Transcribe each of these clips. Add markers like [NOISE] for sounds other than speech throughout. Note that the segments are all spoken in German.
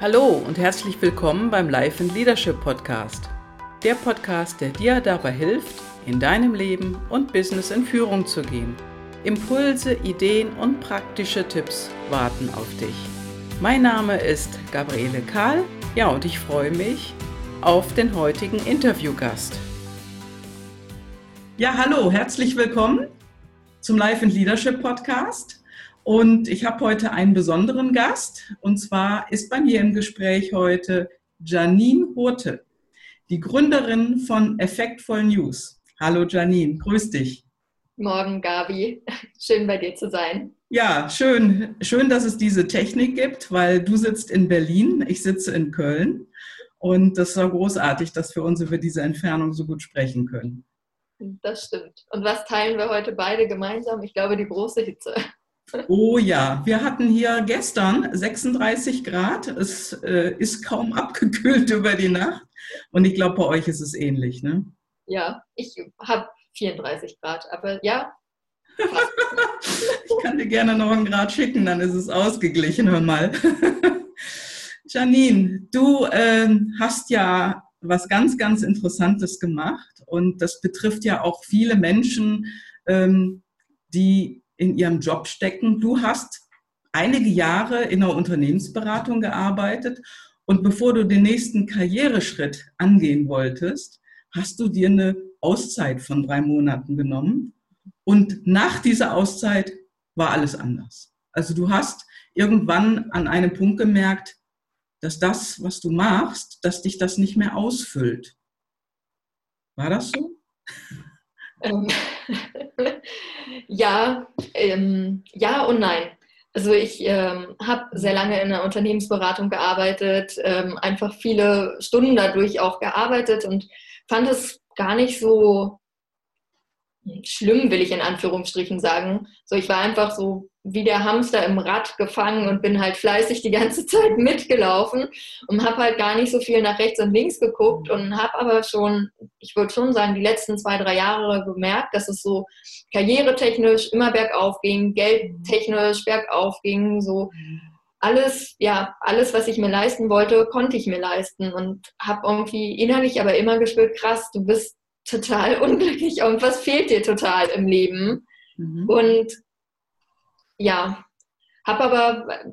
Hallo und herzlich willkommen beim Life and Leadership Podcast. Der Podcast, der dir dabei hilft, in deinem Leben und Business in Führung zu gehen. Impulse, Ideen und praktische Tipps warten auf dich. Mein Name ist Gabriele Kahl. Ja, und ich freue mich auf den heutigen Interviewgast. Ja, hallo, herzlich willkommen zum Life and Leadership Podcast. Und ich habe heute einen besonderen Gast. Und zwar ist bei mir im Gespräch heute Janine Hurte, die Gründerin von Effektvoll News. Hallo Janine, grüß dich. Morgen, Gabi. Schön bei dir zu sein. Ja, schön. Schön, dass es diese Technik gibt, weil du sitzt in Berlin, ich sitze in Köln. Und das war großartig, dass wir uns über diese Entfernung so gut sprechen können. Das stimmt. Und was teilen wir heute beide gemeinsam? Ich glaube, die große Hitze. Oh ja, wir hatten hier gestern 36 Grad. Es äh, ist kaum [LAUGHS] abgekühlt über die Nacht. Und ich glaube, bei euch ist es ähnlich, ne? Ja, ich habe 34 Grad, aber ja. [LAUGHS] ich kann dir gerne noch einen Grad schicken, dann ist es ausgeglichen, hör mal. [LAUGHS] Janine, du äh, hast ja was ganz, ganz Interessantes gemacht und das betrifft ja auch viele Menschen, ähm, die in ihrem Job stecken. Du hast einige Jahre in der Unternehmensberatung gearbeitet und bevor du den nächsten Karriereschritt angehen wolltest, hast du dir eine Auszeit von drei Monaten genommen. Und nach dieser Auszeit war alles anders. Also du hast irgendwann an einem Punkt gemerkt, dass das, was du machst, dass dich das nicht mehr ausfüllt. War das so? Ähm, [LAUGHS] ja, ähm, ja und nein. Also ich ähm, habe sehr lange in der Unternehmensberatung gearbeitet, ähm, einfach viele Stunden dadurch auch gearbeitet und fand es gar nicht so schlimm, will ich in Anführungsstrichen sagen. So, ich war einfach so wie der Hamster im Rad gefangen und bin halt fleißig die ganze [LAUGHS] Zeit mitgelaufen und habe halt gar nicht so viel nach rechts und links geguckt und habe aber schon, ich würde schon sagen, die letzten zwei, drei Jahre gemerkt, dass es so karrieretechnisch immer bergauf ging, geldtechnisch bergauf ging, so alles, ja, alles, was ich mir leisten wollte, konnte ich mir leisten und habe irgendwie innerlich aber immer gespürt, krass, du bist total [LAUGHS] unglücklich, irgendwas fehlt dir total im Leben. Mhm. Und ja, habe aber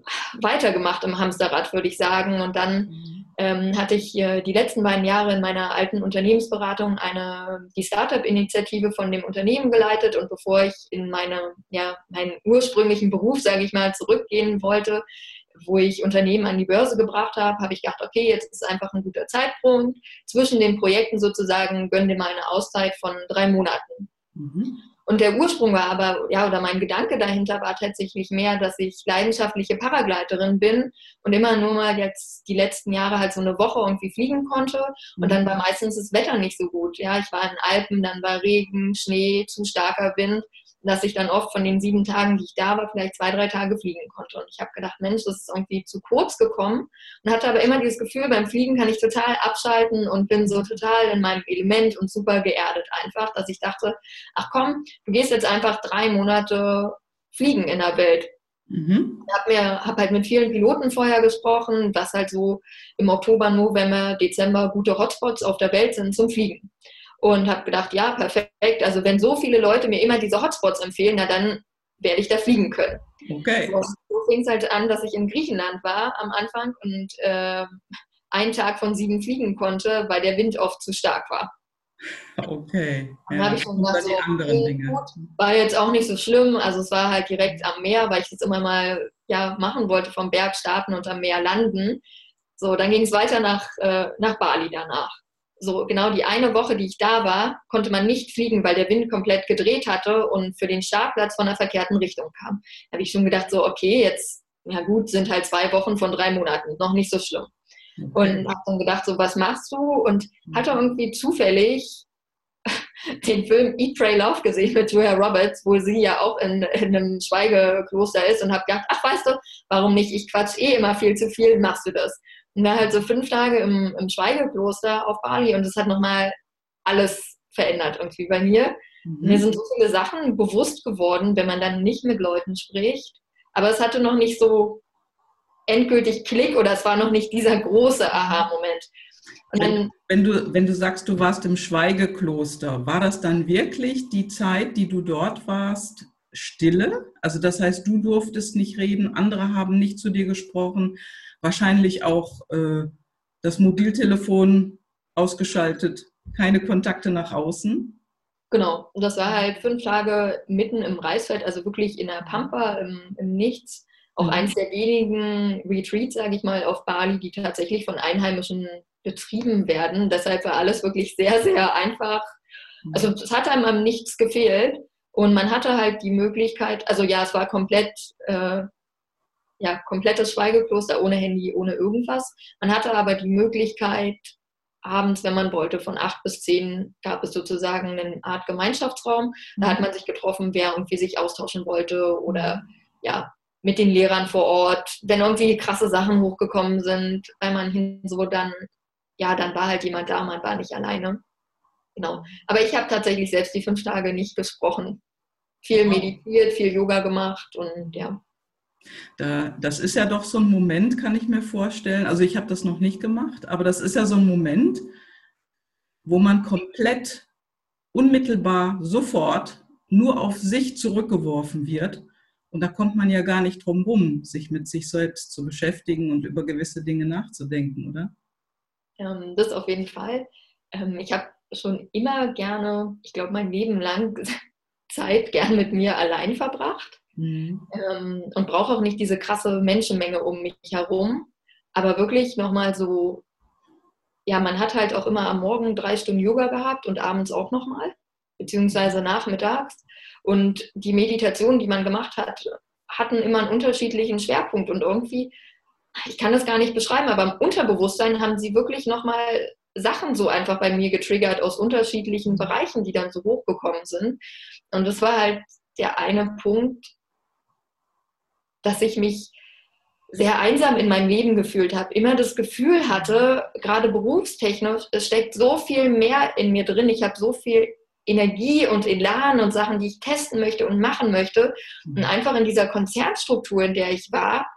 weitergemacht im Hamsterrad, würde ich sagen. Und dann mhm. ähm, hatte ich äh, die letzten beiden Jahre in meiner alten Unternehmensberatung eine, die Startup-Initiative von dem Unternehmen geleitet. Und bevor ich in meine, ja, meinen ursprünglichen Beruf, sage ich mal, zurückgehen wollte, wo ich Unternehmen an die Börse gebracht habe, habe ich gedacht, okay, jetzt ist einfach ein guter Zeitpunkt. Zwischen den Projekten sozusagen gönn dir mal eine Auszeit von drei Monaten. Mhm. Und der Ursprung war aber, ja, oder mein Gedanke dahinter war tatsächlich mehr, dass ich leidenschaftliche Paragleiterin bin und immer nur mal jetzt die letzten Jahre halt so eine Woche irgendwie fliegen konnte. Und dann mhm. war meistens das Wetter nicht so gut. Ja, ich war in Alpen, dann war Regen, Schnee, zu starker Wind dass ich dann oft von den sieben Tagen, die ich da war, vielleicht zwei, drei Tage fliegen konnte. Und ich habe gedacht, Mensch, das ist irgendwie zu kurz gekommen und hatte aber immer dieses Gefühl, beim Fliegen kann ich total abschalten und bin so total in meinem Element und super geerdet einfach, dass ich dachte, ach komm, du gehst jetzt einfach drei Monate fliegen in der Welt. Mhm. Ich habe hab halt mit vielen Piloten vorher gesprochen, was halt so im Oktober, November, Dezember gute Hotspots auf der Welt sind zum Fliegen und habe gedacht, ja, perfekt. Also wenn so viele Leute mir immer diese Hotspots empfehlen, na dann werde ich da fliegen können. Okay. So, so fing es halt an, dass ich in Griechenland war am Anfang und äh, einen Tag von sieben fliegen konnte, weil der Wind oft zu stark war. Okay. Dann ja, habe ich schon gedacht, so, okay, gut, war jetzt auch nicht so schlimm. Also es war halt direkt am Meer, weil ich das immer mal ja, machen wollte, vom Berg starten und am Meer landen. So, dann ging es weiter nach, äh, nach Bali danach so genau die eine Woche, die ich da war, konnte man nicht fliegen, weil der Wind komplett gedreht hatte und für den Startplatz von der verkehrten Richtung kam. Da habe ich schon gedacht, so, okay, jetzt, ja gut, sind halt zwei Wochen von drei Monaten, noch nicht so schlimm. Und habe dann gedacht, so, was machst du? Und hatte irgendwie zufällig [LAUGHS] den Film Eat, Pray, Love gesehen mit Julia Roberts, wo sie ja auch in, in einem Schweigekloster ist und habe gedacht, ach, weißt du, warum nicht? Ich quatsch eh immer viel zu viel, machst du das? Und war halt so fünf Tage im, im Schweigekloster auf Bali und das hat nochmal alles verändert irgendwie bei mir. Mhm. Mir sind so viele Sachen bewusst geworden, wenn man dann nicht mit Leuten spricht. Aber es hatte noch nicht so endgültig Klick oder es war noch nicht dieser große Aha-Moment. Wenn, wenn, du, wenn du sagst, du warst im Schweigekloster, war das dann wirklich die Zeit, die du dort warst, Stille? Also das heißt, du durftest nicht reden, andere haben nicht zu dir gesprochen, wahrscheinlich auch äh, das Mobiltelefon ausgeschaltet, keine Kontakte nach außen. Genau, und das war halt fünf Tage mitten im Reisfeld, also wirklich in der Pampa, im, im Nichts. Auch mhm. eins der wenigen Retreats, sage ich mal, auf Bali, die tatsächlich von Einheimischen betrieben werden. Deshalb war alles wirklich sehr, sehr einfach. Mhm. Also es hat einem am nichts gefehlt. Und man hatte halt die Möglichkeit, also ja, es war komplett, äh, ja, komplettes Schweigekloster ohne Handy, ohne irgendwas. Man hatte aber die Möglichkeit, abends, wenn man wollte, von acht bis zehn gab es sozusagen eine Art Gemeinschaftsraum. Da hat mhm. man sich getroffen, wer irgendwie sich austauschen wollte oder ja, mit den Lehrern vor Ort. Wenn irgendwie krasse Sachen hochgekommen sind, weil man hin so dann, ja, dann war halt jemand da, man war nicht alleine. Genau. Aber ich habe tatsächlich selbst die fünf Tage nicht gesprochen. Viel meditiert, viel Yoga gemacht und ja. Da, das ist ja doch so ein Moment, kann ich mir vorstellen. Also ich habe das noch nicht gemacht, aber das ist ja so ein Moment, wo man komplett unmittelbar sofort nur auf sich zurückgeworfen wird. Und da kommt man ja gar nicht drum rum, sich mit sich selbst zu beschäftigen und über gewisse Dinge nachzudenken, oder? Ähm, das auf jeden Fall. Ähm, ich habe schon immer gerne, ich glaube mein Leben lang, [LAUGHS] Zeit gern mit mir allein verbracht. Mhm. Ähm, und brauche auch nicht diese krasse Menschenmenge um mich herum. Aber wirklich nochmal so, ja, man hat halt auch immer am Morgen drei Stunden Yoga gehabt und abends auch nochmal, beziehungsweise nachmittags. Und die Meditationen, die man gemacht hat, hatten immer einen unterschiedlichen Schwerpunkt und irgendwie, ich kann das gar nicht beschreiben, aber im Unterbewusstsein haben sie wirklich nochmal Sachen so einfach bei mir getriggert aus unterschiedlichen Bereichen, die dann so hochgekommen sind. Und das war halt der eine Punkt, dass ich mich sehr einsam in meinem Leben gefühlt habe, immer das Gefühl hatte, gerade berufstechnisch, es steckt so viel mehr in mir drin, ich habe so viel Energie und Elan und Sachen, die ich testen möchte und machen möchte. Und mhm. einfach in dieser Konzernstruktur, in der ich war,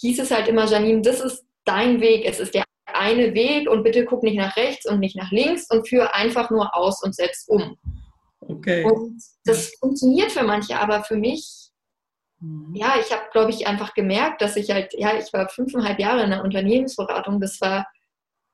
hieß es halt immer, Janine, das ist dein Weg, es ist der eine Weg und bitte guck nicht nach rechts und nicht nach links und führe einfach nur aus und setz um. Okay. Und das funktioniert für manche, aber für mich Mhm. ja, ich habe, glaube ich, einfach gemerkt, dass ich halt, ja, ich war fünfeinhalb Jahre in der Unternehmensberatung. Das war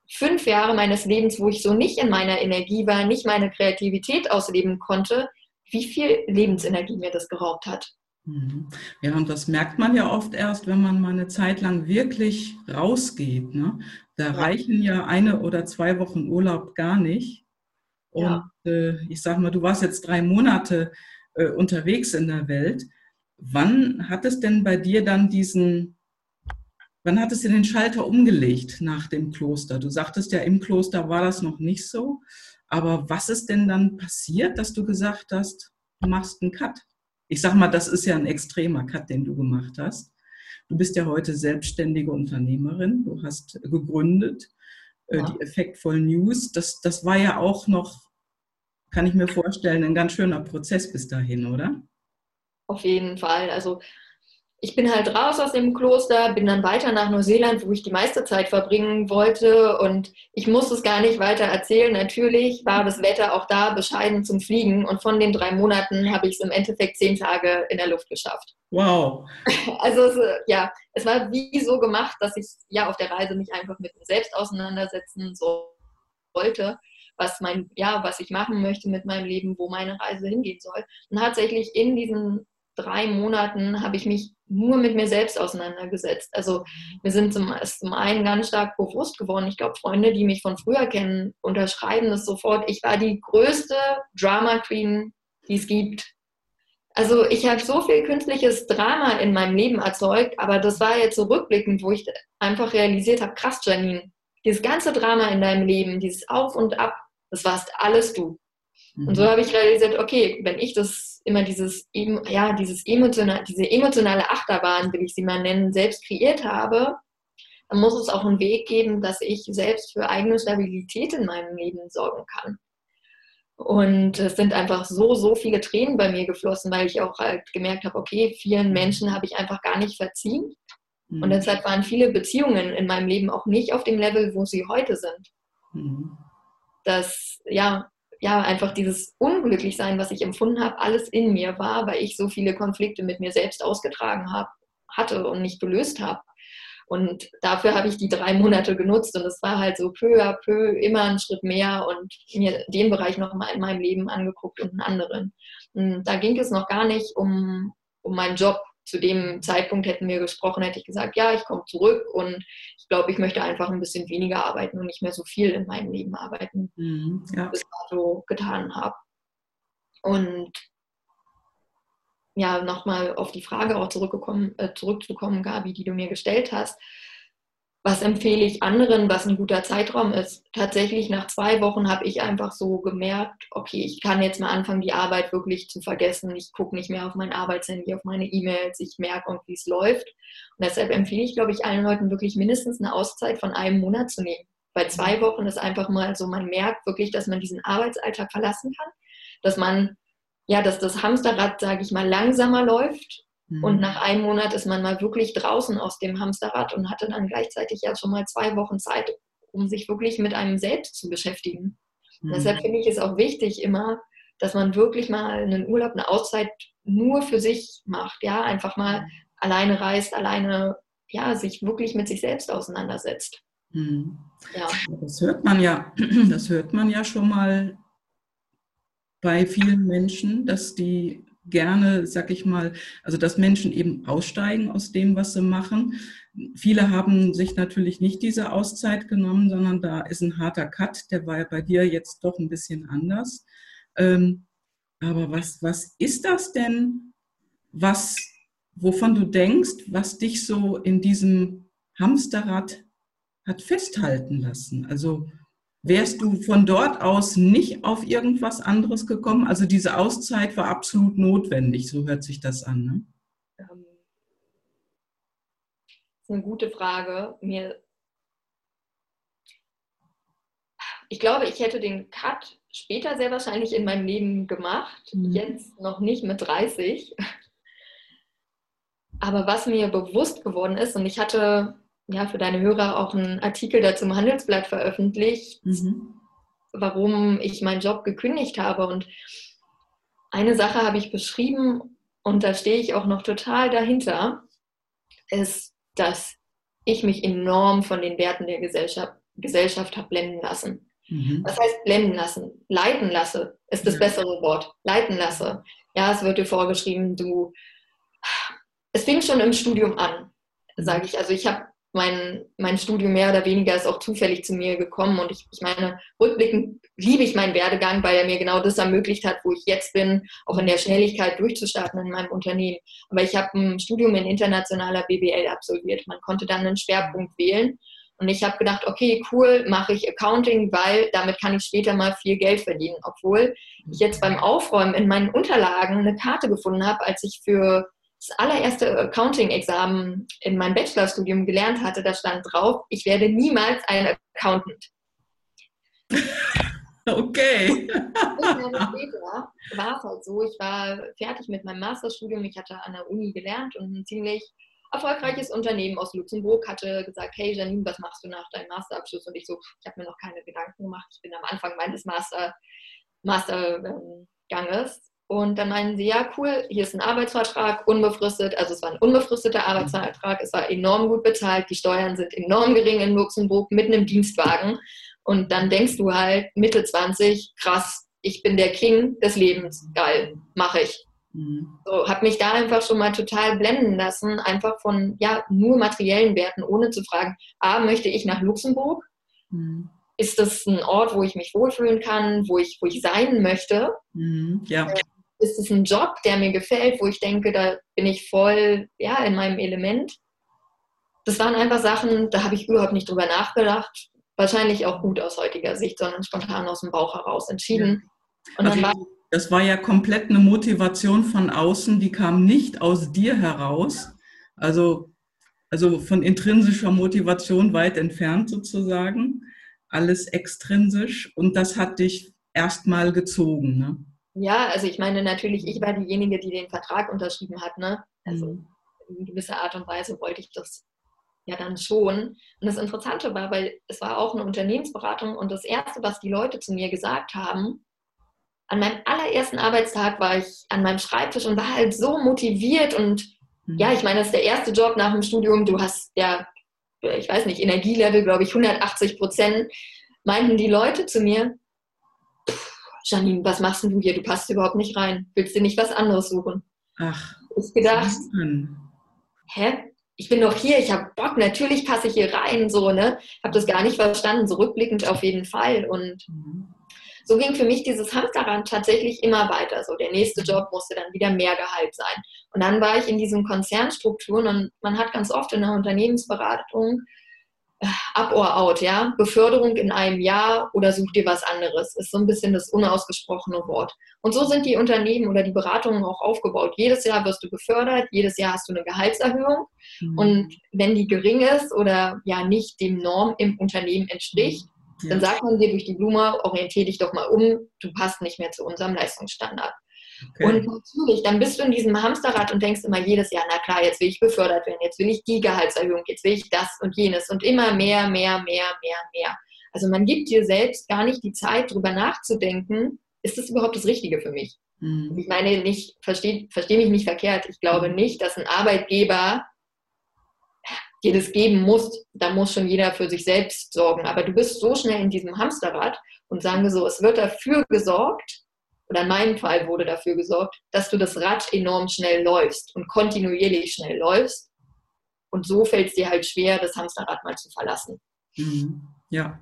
fünf Jahre meines Lebens, wo ich so nicht in meiner Energie war, nicht meine Kreativität ausleben konnte, wie viel Lebensenergie mir das geraubt hat. Mhm. Ja, und das merkt man ja oft erst, wenn man mal eine Zeit lang wirklich rausgeht. Ne? Da ja. reichen ja eine oder zwei Wochen Urlaub gar nicht. Und ja. äh, ich sage mal, du warst jetzt drei Monate äh, unterwegs in der Welt. Wann hat es denn bei dir dann diesen, wann hat es dir den Schalter umgelegt nach dem Kloster? Du sagtest ja, im Kloster war das noch nicht so. Aber was ist denn dann passiert, dass du gesagt hast, du machst einen Cut? Ich sag mal, das ist ja ein extremer Cut, den du gemacht hast. Du bist ja heute selbstständige Unternehmerin. Du hast gegründet, äh, ja. die Effektvoll News. Das, das war ja auch noch, kann ich mir vorstellen, ein ganz schöner Prozess bis dahin, oder? Auf jeden Fall. Also ich bin halt raus aus dem Kloster, bin dann weiter nach Neuseeland, wo ich die meiste Zeit verbringen wollte. Und ich muss es gar nicht weiter erzählen. Natürlich war das Wetter auch da bescheiden zum Fliegen. Und von den drei Monaten habe ich es im Endeffekt zehn Tage in der Luft geschafft. Wow. [LAUGHS] Also es, ja, es war wie so gemacht, dass ich ja auf der Reise mich einfach mit mir selbst auseinandersetzen wollte was mein, ja, was ich machen möchte mit meinem Leben, wo meine Reise hingehen soll. Und tatsächlich in diesen drei Monaten habe ich mich nur mit mir selbst auseinandergesetzt. Also mir sind zum, zum einen ganz stark bewusst geworden, ich glaube, Freunde, die mich von früher kennen, unterschreiben das sofort. Ich war die größte Drama Queen, die es gibt. Also ich habe so viel künstliches Drama in meinem Leben erzeugt, aber das war jetzt so rückblickend, wo ich einfach realisiert habe, krass, Janine, dieses ganze Drama in deinem Leben, dieses Auf und Ab, das warst alles du. Und so mhm. habe ich realisiert, okay, wenn ich das immer dieses, ja, dieses emotional, diese emotionale Achterbahn, will ich sie mal nennen, selbst kreiert habe, dann muss es auch einen Weg geben, dass ich selbst für eigene Stabilität in meinem Leben sorgen kann. Und es sind einfach so, so viele Tränen bei mir geflossen, weil ich auch halt gemerkt habe, okay, vielen Menschen habe ich einfach gar nicht verziehen. Mhm. Und deshalb waren viele Beziehungen in meinem Leben auch nicht auf dem Level, wo sie heute sind. Mhm. Dass, ja, ja, einfach dieses Unglücklichsein, was ich empfunden habe, alles in mir war, weil ich so viele Konflikte mit mir selbst ausgetragen habe, hatte und nicht gelöst habe. Und dafür habe ich die drei Monate genutzt und es war halt so peu à peu immer einen Schritt mehr und mir den Bereich nochmal in meinem Leben angeguckt und einen anderen. Und da ging es noch gar nicht um, um meinen Job. Zu dem Zeitpunkt hätten wir gesprochen, hätte ich gesagt, ja, ich komme zurück und ich glaube, ich möchte einfach ein bisschen weniger arbeiten und nicht mehr so viel in meinem Leben arbeiten, mhm, ja. bis dato getan habe. Und ja, nochmal auf die Frage auch zurückgekommen, äh, zurückzukommen, Gabi, die du mir gestellt hast. Was empfehle ich anderen, was ein guter Zeitraum ist? Tatsächlich nach zwei Wochen habe ich einfach so gemerkt, okay, ich kann jetzt mal anfangen, die Arbeit wirklich zu vergessen. Ich gucke nicht mehr auf mein Arbeitshandy, auf meine E-Mails, ich merke, wie es läuft. Und deshalb empfehle ich, glaube ich, allen Leuten wirklich mindestens eine Auszeit von einem Monat zu nehmen. Bei zwei Wochen ist einfach mal so, man merkt wirklich, dass man diesen Arbeitsalltag verlassen kann, dass man ja, dass das Hamsterrad, sage ich mal, langsamer läuft. Mhm. Und nach einem Monat ist man mal wirklich draußen aus dem Hamsterrad und hatte dann gleichzeitig ja schon mal zwei Wochen Zeit, um sich wirklich mit einem selbst zu beschäftigen. Mhm. Deshalb finde ich es auch wichtig immer, dass man wirklich mal einen Urlaub, eine Auszeit nur für sich macht. Ja, einfach mal mhm. alleine reist, alleine, ja, sich wirklich mit sich selbst auseinandersetzt. Mhm. Ja. Das hört man ja, [CLEARS THROAT] das hört man ja schon mal bei vielen Menschen, dass die gerne, sag ich mal, also dass Menschen eben aussteigen aus dem, was sie machen. Viele haben sich natürlich nicht diese Auszeit genommen, sondern da ist ein harter Cut, der war ja bei dir jetzt doch ein bisschen anders. Ähm, aber was, was ist das denn, was, wovon du denkst, was dich so in diesem Hamsterrad hat festhalten lassen? Also Wärst du von dort aus nicht auf irgendwas anderes gekommen? Also diese Auszeit war absolut notwendig, so hört sich das an. Ne? Ähm, das ist eine gute Frage. Mir ich glaube, ich hätte den Cut später sehr wahrscheinlich in meinem Leben gemacht, mhm. jetzt noch nicht mit 30. Aber was mir bewusst geworden ist, und ich hatte ja, für deine Hörer auch einen Artikel dazu im Handelsblatt veröffentlicht, mhm. warum ich meinen Job gekündigt habe. Und eine Sache habe ich beschrieben und da stehe ich auch noch total dahinter, ist, dass ich mich enorm von den Werten der Gesellschaft, Gesellschaft habe blenden lassen. Mhm. Was heißt blenden lassen? Leiten lasse ist das bessere Wort. Leiten lasse. Ja, es wird dir vorgeschrieben, du. Es fing schon im Studium an, sage ich. Also ich habe mein, mein Studium mehr oder weniger ist auch zufällig zu mir gekommen. Und ich, ich meine, rückblickend liebe ich meinen Werdegang, weil er mir genau das ermöglicht hat, wo ich jetzt bin, auch in der Schnelligkeit durchzustarten in meinem Unternehmen. Aber ich habe ein Studium in internationaler BWL absolviert. Man konnte dann einen Schwerpunkt wählen. Und ich habe gedacht, okay, cool, mache ich Accounting, weil damit kann ich später mal viel Geld verdienen. Obwohl ich jetzt beim Aufräumen in meinen Unterlagen eine Karte gefunden habe, als ich für das allererste Accounting-Examen in meinem Bachelorstudium gelernt hatte, da stand drauf, ich werde niemals ein Accountant. [LAUGHS] Okay. war es halt so, ich war fertig mit meinem Masterstudium, ich hatte an der Uni gelernt und ein ziemlich erfolgreiches Unternehmen aus Luxemburg hatte gesagt, hey Janine, was machst du nach deinem Masterabschluss? Und ich so, ich habe mir noch keine Gedanken gemacht, ich bin am Anfang meines Master, Masterganges. Und dann meinen sie, ja, cool, hier ist ein Arbeitsvertrag, unbefristet. Also es war ein unbefristeter Arbeitsvertrag, es war enorm gut bezahlt, die Steuern sind enorm gering in Luxemburg, mitten im Dienstwagen. Und dann denkst du halt, Mitte 20, krass, ich bin der King des Lebens, geil, mache ich. Mhm. So, habe mich da einfach schon mal total blenden lassen, einfach von ja nur materiellen Werten, ohne zu fragen, a, möchte ich nach Luxemburg? Mhm. Ist das ein Ort, wo ich mich wohlfühlen kann, wo ich, wo ich sein möchte? Mhm. Ja. Ist es ein Job, der mir gefällt, wo ich denke, da bin ich voll ja, in meinem Element. Das waren einfach Sachen, da habe ich überhaupt nicht drüber nachgedacht. Wahrscheinlich auch gut aus heutiger Sicht, sondern spontan aus dem Bauch heraus entschieden. Also war, das war ja komplett eine Motivation von außen, die kam nicht aus dir heraus. Also, also von intrinsischer Motivation weit entfernt sozusagen. Alles extrinsisch. Und das hat dich erstmal gezogen. Ne? Ja, also ich meine natürlich, ich war diejenige, die den Vertrag unterschrieben hat. Ne? Also mhm. in gewisser Art und Weise wollte ich das ja dann schon. Und das Interessante war, weil es war auch eine Unternehmensberatung und das Erste, was die Leute zu mir gesagt haben, an meinem allerersten Arbeitstag war ich an meinem Schreibtisch und war halt so motiviert und mhm. ja, ich meine, das ist der erste Job nach dem Studium. Du hast ja, ich weiß nicht, Energielevel, glaube ich, 180 Prozent. Meinten die Leute zu mir, Janine, was machst du hier? Du passt überhaupt nicht rein. Willst du nicht was anderes suchen? Ach. Ich gedacht, hä? Ich bin doch hier, ich habe Bock, natürlich passe ich hier rein, so, ne? Habe das gar nicht verstanden, so rückblickend auf jeden Fall. Und mhm. so ging für mich dieses Hamsterrad tatsächlich immer weiter. So, der nächste Job musste dann wieder mehr Gehalt sein. Und dann war ich in diesen Konzernstrukturen und man hat ganz oft in der Unternehmensberatung up or out, ja. Beförderung in einem Jahr oder such dir was anderes. Ist so ein bisschen das unausgesprochene Wort. Und so sind die Unternehmen oder die Beratungen auch aufgebaut. Jedes Jahr wirst du befördert, jedes Jahr hast du eine Gehaltserhöhung. Mhm. Und wenn die gering ist oder ja nicht dem Norm im Unternehmen entspricht, ja. dann sagt man dir durch die Blume, orientiere dich doch mal um, du passt nicht mehr zu unserem Leistungsstandard. Okay. Und natürlich, dann bist du in diesem Hamsterrad und denkst immer jedes Jahr, na klar, jetzt will ich befördert werden, jetzt will ich die Gehaltserhöhung, jetzt will ich das und jenes und immer mehr, mehr, mehr, mehr, mehr. Also man gibt dir selbst gar nicht die Zeit, darüber nachzudenken, ist das überhaupt das Richtige für mich? Mhm. Ich meine nicht, verstehe versteh mich nicht verkehrt, ich glaube mhm. nicht, dass ein Arbeitgeber dir das geben muss, da muss schon jeder für sich selbst sorgen. Aber du bist so schnell in diesem Hamsterrad und sagen wir so, es wird dafür gesorgt, oder in meinem Fall wurde dafür gesorgt, dass du das Rad enorm schnell läufst und kontinuierlich schnell läufst. Und so fällt es dir halt schwer, das Hamsterrad mal zu verlassen. Mhm. Ja.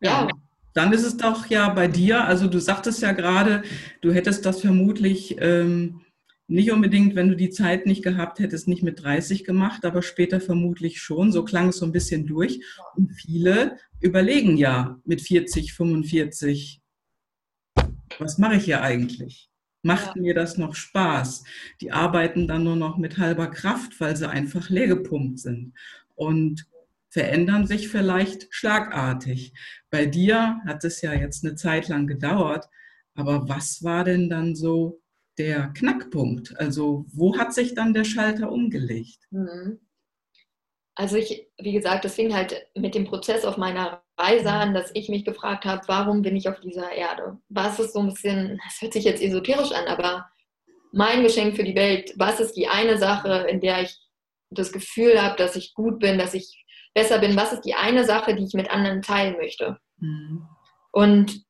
ja. ja. Dann ist es doch ja bei dir, also du sagtest ja gerade, du hättest das vermutlich ähm, nicht unbedingt, wenn du die Zeit nicht gehabt hättest, nicht mit 30 gemacht, aber später vermutlich schon. So klang es so ein bisschen durch. Und viele überlegen ja mit 40, 45, was mache ich hier eigentlich? Macht ja. mir das noch Spaß? Die arbeiten dann nur noch mit halber Kraft, weil sie einfach leergepumpt sind und verändern sich vielleicht schlagartig. Bei dir hat es ja jetzt eine Zeit lang gedauert, aber was war denn dann so der Knackpunkt? Also wo hat sich dann der Schalter umgelegt? Mhm. Also ich, wie gesagt, das fing halt mit dem Prozess auf meiner Reise an, dass ich mich gefragt habe, warum bin ich auf dieser Erde? Was ist so ein bisschen, das hört sich jetzt esoterisch an, aber mein Geschenk für die Welt, was ist die eine Sache, in der ich das Gefühl habe, dass ich gut bin, dass ich besser bin? Was ist die eine Sache, die ich mit anderen teilen möchte? Mhm. Und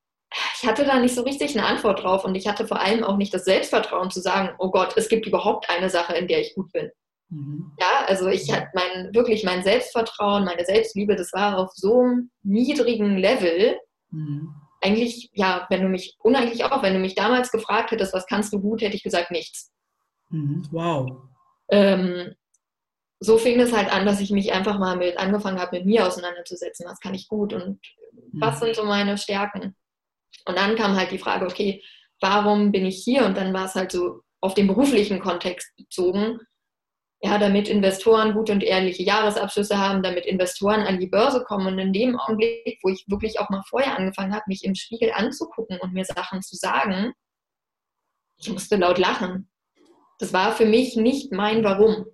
ich hatte da nicht so richtig eine Antwort drauf und ich hatte vor allem auch nicht das Selbstvertrauen zu sagen, oh Gott, es gibt überhaupt eine Sache, in der ich gut bin. Mhm. Ja, also ich hatte mein, wirklich mein Selbstvertrauen, meine Selbstliebe, das war auf so einem niedrigen Level. Mhm. Eigentlich, ja, wenn du mich, unheimlich auch, wenn du mich damals gefragt hättest, was kannst du gut, hätte ich gesagt, nichts. Mhm. Wow. Ähm, so fing es halt an, dass ich mich einfach mal mit angefangen habe, mit mir auseinanderzusetzen. Was kann ich gut und mhm. was sind so meine Stärken? Und dann kam halt die Frage, okay, warum bin ich hier? Und dann war es halt so auf den beruflichen Kontext bezogen ja, damit Investoren gute und ehrliche Jahresabschlüsse haben, damit Investoren an die Börse kommen. Und in dem Augenblick, wo ich wirklich auch mal vorher angefangen habe, mich im Spiegel anzugucken und mir Sachen zu sagen, ich musste laut lachen. Das war für mich nicht mein Warum.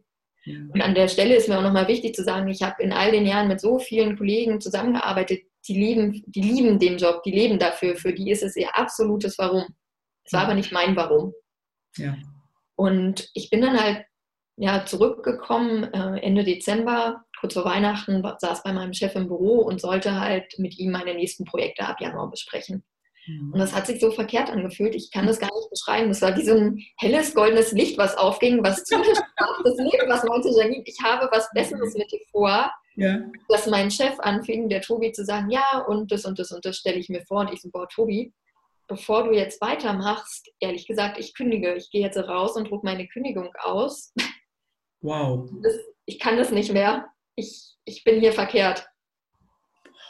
Und an der Stelle ist mir auch nochmal wichtig zu sagen, ich habe in all den Jahren mit so vielen Kollegen zusammengearbeitet, die lieben, die lieben den Job, die leben dafür. Für die ist es ihr absolutes Warum. Es war aber nicht mein Warum. Ja. Und ich bin dann halt ja, zurückgekommen äh, Ende Dezember, kurz vor Weihnachten, saß bei meinem Chef im Büro und sollte halt mit ihm meine nächsten Projekte ab Januar besprechen. Mhm. Und das hat sich so verkehrt angefühlt. Ich kann das gar nicht beschreiben. Das war wie so ein helles, goldenes Licht, was aufging, was [LAUGHS] zugesprach, das Leben, was meinte Janine, ich habe was Besseres mit dir vor. Ja. Dass mein Chef anfing, der Tobi, zu sagen, ja, und das und das und das stelle ich mir vor. Und ich so, boah, Tobi, bevor du jetzt weitermachst, ehrlich gesagt, ich kündige. Ich gehe jetzt raus und drucke meine Kündigung aus. Wow. Das, ich kann das nicht mehr. Ich, ich bin hier verkehrt.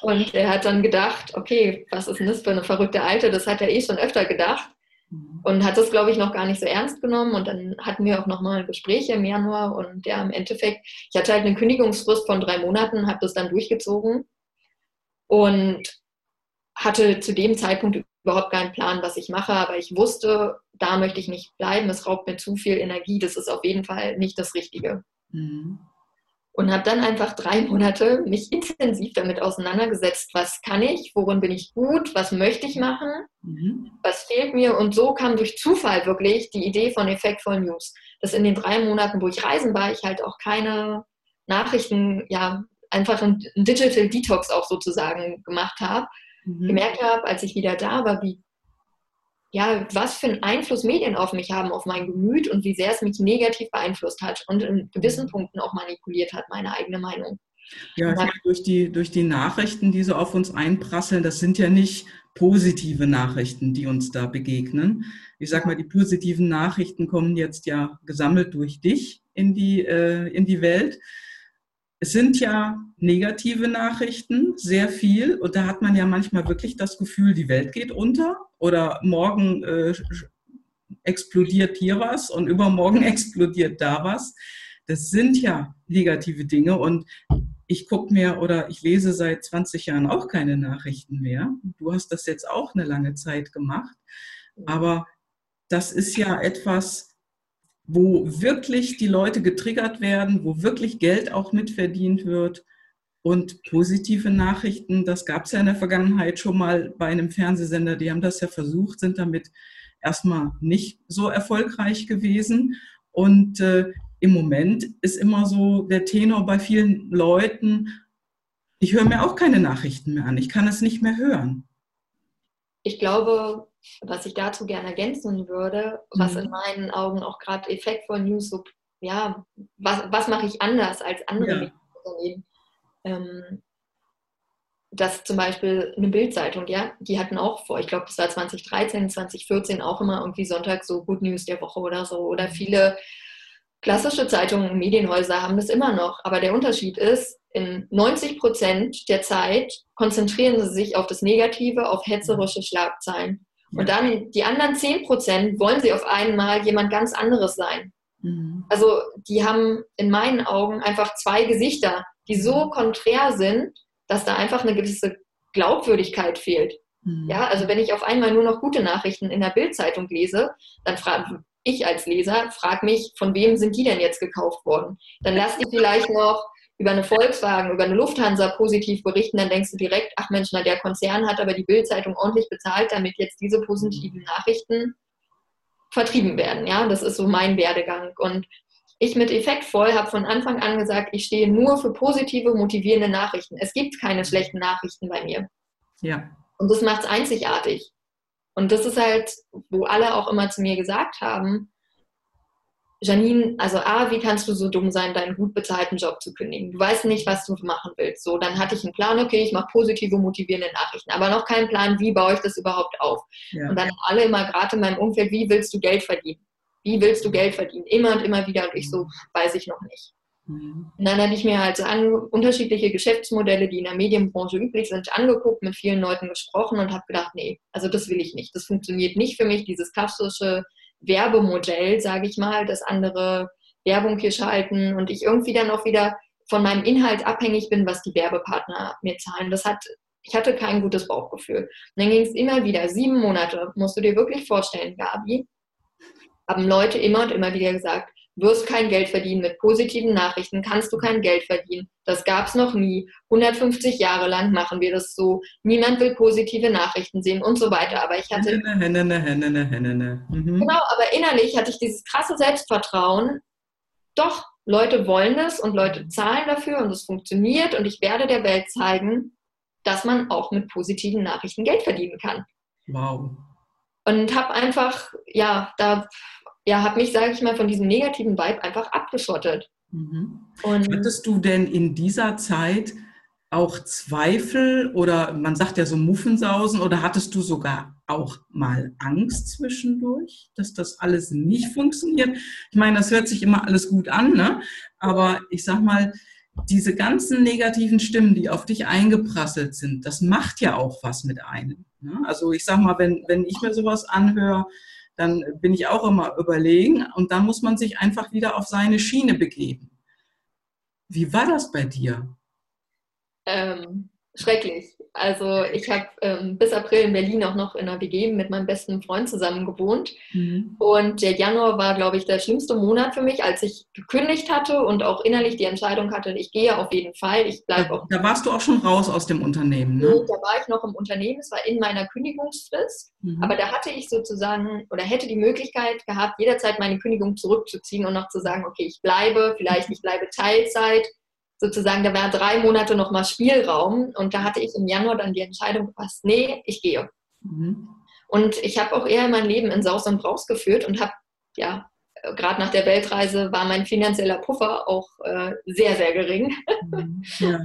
Und er hat dann gedacht, okay, was ist denn das für eine verrückte Alte? Das hat er eh schon öfter gedacht mhm. und hat das, glaube ich, noch gar nicht so ernst genommen. Und dann hatten wir auch nochmal Gespräche im Januar und ja, im Endeffekt, ich hatte halt eine Kündigungsfrist von drei Monaten, habe das dann durchgezogen und hatte zu dem Zeitpunkt überhaupt keinen Plan, was ich mache, aber ich wusste, da möchte ich nicht bleiben, es raubt mir zu viel Energie, das ist auf jeden Fall nicht das Richtige. Mhm. und habe dann einfach drei Monate mich intensiv damit auseinandergesetzt, was kann ich, worin bin ich gut, was möchte ich machen, mhm. was fehlt mir? Und so kam durch Zufall wirklich die Idee von Effectful News, dass in den drei Monaten, wo ich reisen war, ich halt auch keine Nachrichten, ja, einfach ein Digital Detox auch sozusagen gemacht habe, mhm. gemerkt habe, als ich wieder da war, wie ja, was für einen Einfluss Medien auf mich haben, auf mein Gemüt und wie sehr es mich negativ beeinflusst hat und in gewissen mhm. Punkten auch manipuliert hat, meine eigene Meinung. Ja, meine, durch die, durch die Nachrichten, die so auf uns einprasseln, das sind ja nicht positive Nachrichten, die uns da begegnen. Ich sag mal, die positiven Nachrichten kommen jetzt ja gesammelt durch dich in die, äh, in die Welt. Es sind ja negative Nachrichten, sehr viel. Und da hat man ja manchmal wirklich das Gefühl, die Welt geht unter oder morgen äh, explodiert hier was und übermorgen [LAUGHS] explodiert da was. Das sind ja negative Dinge und ich gucke mir oder ich lese seit 20 Jahren auch keine Nachrichten mehr. Du hast das jetzt auch eine lange Zeit gemacht. Aber das ist ja etwas, wo wirklich die Leute getriggert werden, wo wirklich Geld auch mitverdient wird. Und positive Nachrichten, das gab es ja in der Vergangenheit schon mal bei einem Fernsehsender, die haben das ja versucht, sind damit erstmal nicht so erfolgreich gewesen. Und äh, im Moment ist immer so der Tenor bei vielen Leuten, ich höre mir auch keine Nachrichten mehr an, ich kann es nicht mehr hören. Ich glaube, was ich dazu gerne ergänzen würde, was mhm. in meinen Augen auch gerade Effektvoll News so, ja, was, was mache ich anders als andere ja. Unternehmen? ähm, dass zum Beispiel eine Bildzeitung, ja, die hatten auch vor, ich glaube, das war 2013, 2014 auch immer irgendwie Sonntag so Good News der Woche oder so. Oder viele klassische Zeitungen, Medienhäuser haben das immer noch. Aber der Unterschied ist, in 90 Prozent der Zeit konzentrieren sie sich auf das Negative, auf hetzerische Schlagzeilen. Und dann die anderen 10 Prozent wollen sie auf einmal jemand ganz anderes sein. Mhm. Also die haben in meinen Augen einfach zwei Gesichter die so konträr sind, dass da einfach eine gewisse Glaubwürdigkeit fehlt. Mhm. Ja, also wenn ich auf einmal nur noch gute Nachrichten in der Bildzeitung lese, dann frage ich als Leser, frage mich, von wem sind die denn jetzt gekauft worden? Dann lass die vielleicht noch über eine Volkswagen, über eine Lufthansa positiv berichten, dann denkst du direkt, ach Mensch, na, der Konzern hat aber die Bildzeitung ordentlich bezahlt, damit jetzt diese positiven Nachrichten vertrieben werden. Ja, das ist so mein Werdegang. Und ich mit Effektvoll habe von Anfang an gesagt, ich stehe nur für positive, motivierende Nachrichten. Es gibt keine schlechten Nachrichten bei mir. Ja. Und das macht es einzigartig. Und das ist halt, wo alle auch immer zu mir gesagt haben, Janine, also A, wie kannst du so dumm sein, deinen gut bezahlten Job zu kündigen? Du weißt nicht, was du machen willst. So, dann hatte ich einen Plan, okay, ich mache positive, motivierende Nachrichten, aber noch keinen Plan, wie baue ich das überhaupt auf? Ja. Und dann alle immer gerade in meinem Umfeld, wie willst du Geld verdienen? wie willst du Geld verdienen? Immer und immer wieder. Und ich so, weiß ich noch nicht. Mhm. Und dann habe ich mir halt so an, unterschiedliche Geschäftsmodelle, die in der Medienbranche üblich sind, angeguckt, mit vielen Leuten gesprochen und habe gedacht, nee, also das will ich nicht. Das funktioniert nicht für mich, dieses klassische Werbemodell, sage ich mal, dass andere Werbung hier schalten und ich irgendwie dann auch wieder von meinem Inhalt abhängig bin, was die Werbepartner mir zahlen. Das hat, ich hatte kein gutes Bauchgefühl. Und dann ging es immer wieder, sieben Monate, musst du dir wirklich vorstellen, Gabi, haben Leute immer und immer wieder gesagt, wirst kein Geld verdienen mit positiven Nachrichten, kannst du kein Geld verdienen. Das gab es noch nie. 150 Jahre lang machen wir das so. Niemand will positive Nachrichten sehen und so weiter. Aber ich hatte. Hennene, hennene, hennene. Mhm. Genau, aber innerlich hatte ich dieses krasse Selbstvertrauen. Doch, Leute wollen es und Leute zahlen dafür und es funktioniert und ich werde der Welt zeigen, dass man auch mit positiven Nachrichten Geld verdienen kann. Wow. Und habe einfach, ja, da ja, habe mich, sage ich mal, von diesem negativen Vibe einfach abgeschottet. Mhm. Hattest du denn in dieser Zeit auch Zweifel oder man sagt ja so Muffensausen oder hattest du sogar auch mal Angst zwischendurch, dass das alles nicht funktioniert? Ich meine, das hört sich immer alles gut an, ne? aber ich sag mal, diese ganzen negativen Stimmen, die auf dich eingeprasselt sind, das macht ja auch was mit einem. Ne? Also ich sag mal, wenn, wenn ich mir sowas anhöre, dann bin ich auch immer überlegen und dann muss man sich einfach wieder auf seine Schiene begeben. Wie war das bei dir? Ähm, schrecklich. Also ich habe ähm, bis April in Berlin auch noch in einer WG mit meinem besten Freund zusammen gewohnt. Mhm. Und der Januar war, glaube ich, der schlimmste Monat für mich, als ich gekündigt hatte und auch innerlich die Entscheidung hatte, ich gehe auf jeden Fall. Ich bleibe auch. Da warst du auch schon raus aus dem Unternehmen, ne? Da war ich noch im Unternehmen, es war in meiner Kündigungsfrist. Mhm. Aber da hatte ich sozusagen oder hätte die Möglichkeit gehabt, jederzeit meine Kündigung zurückzuziehen und noch zu sagen, okay, ich bleibe, vielleicht ich bleibe Teilzeit sozusagen, da war drei Monate nochmal Spielraum und da hatte ich im Januar dann die Entscheidung gefasst, nee, ich gehe. Mhm. Und ich habe auch eher mein Leben in Saus und Braus geführt und habe, ja, gerade nach der Weltreise war mein finanzieller Puffer auch äh, sehr, sehr gering. Mhm. Ja.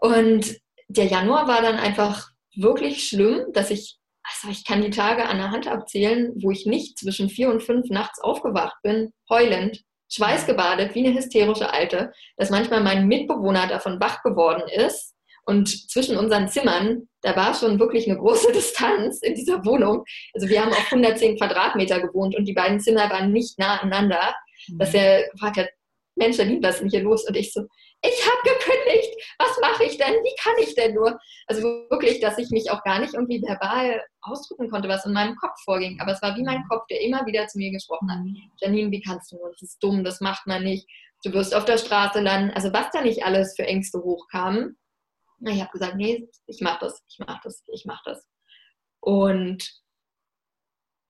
Und der Januar war dann einfach wirklich schlimm, dass ich, also ich kann die Tage an der Hand abzählen, wo ich nicht zwischen vier und fünf nachts aufgewacht bin, heulend, schweißgebadet, wie eine hysterische Alte, dass manchmal mein Mitbewohner davon wach geworden ist. Und zwischen unseren Zimmern, da war schon wirklich eine große [LAUGHS] Distanz in dieser Wohnung. Also wir haben auf 110 Quadratmeter gewohnt und die beiden Zimmer waren nicht nah aneinander. Dass er gefragt hat, Mensch, Nadine, was ist denn hier los? Und ich so, ich habe gekündigt, was mache ich denn? Wie kann ich denn nur? Also wirklich, dass ich mich auch gar nicht irgendwie verbal ausdrücken konnte, was in meinem Kopf vorging. Aber es war wie mein Kopf, der immer wieder zu mir gesprochen hat. Mhm. Janine, wie kannst du nur? Das ist dumm, das macht man nicht. Du wirst auf der Straße landen. Also was da nicht alles für Ängste hochkamen. Ich habe gesagt, nee, ich mache das, ich mache das, ich mache das. Und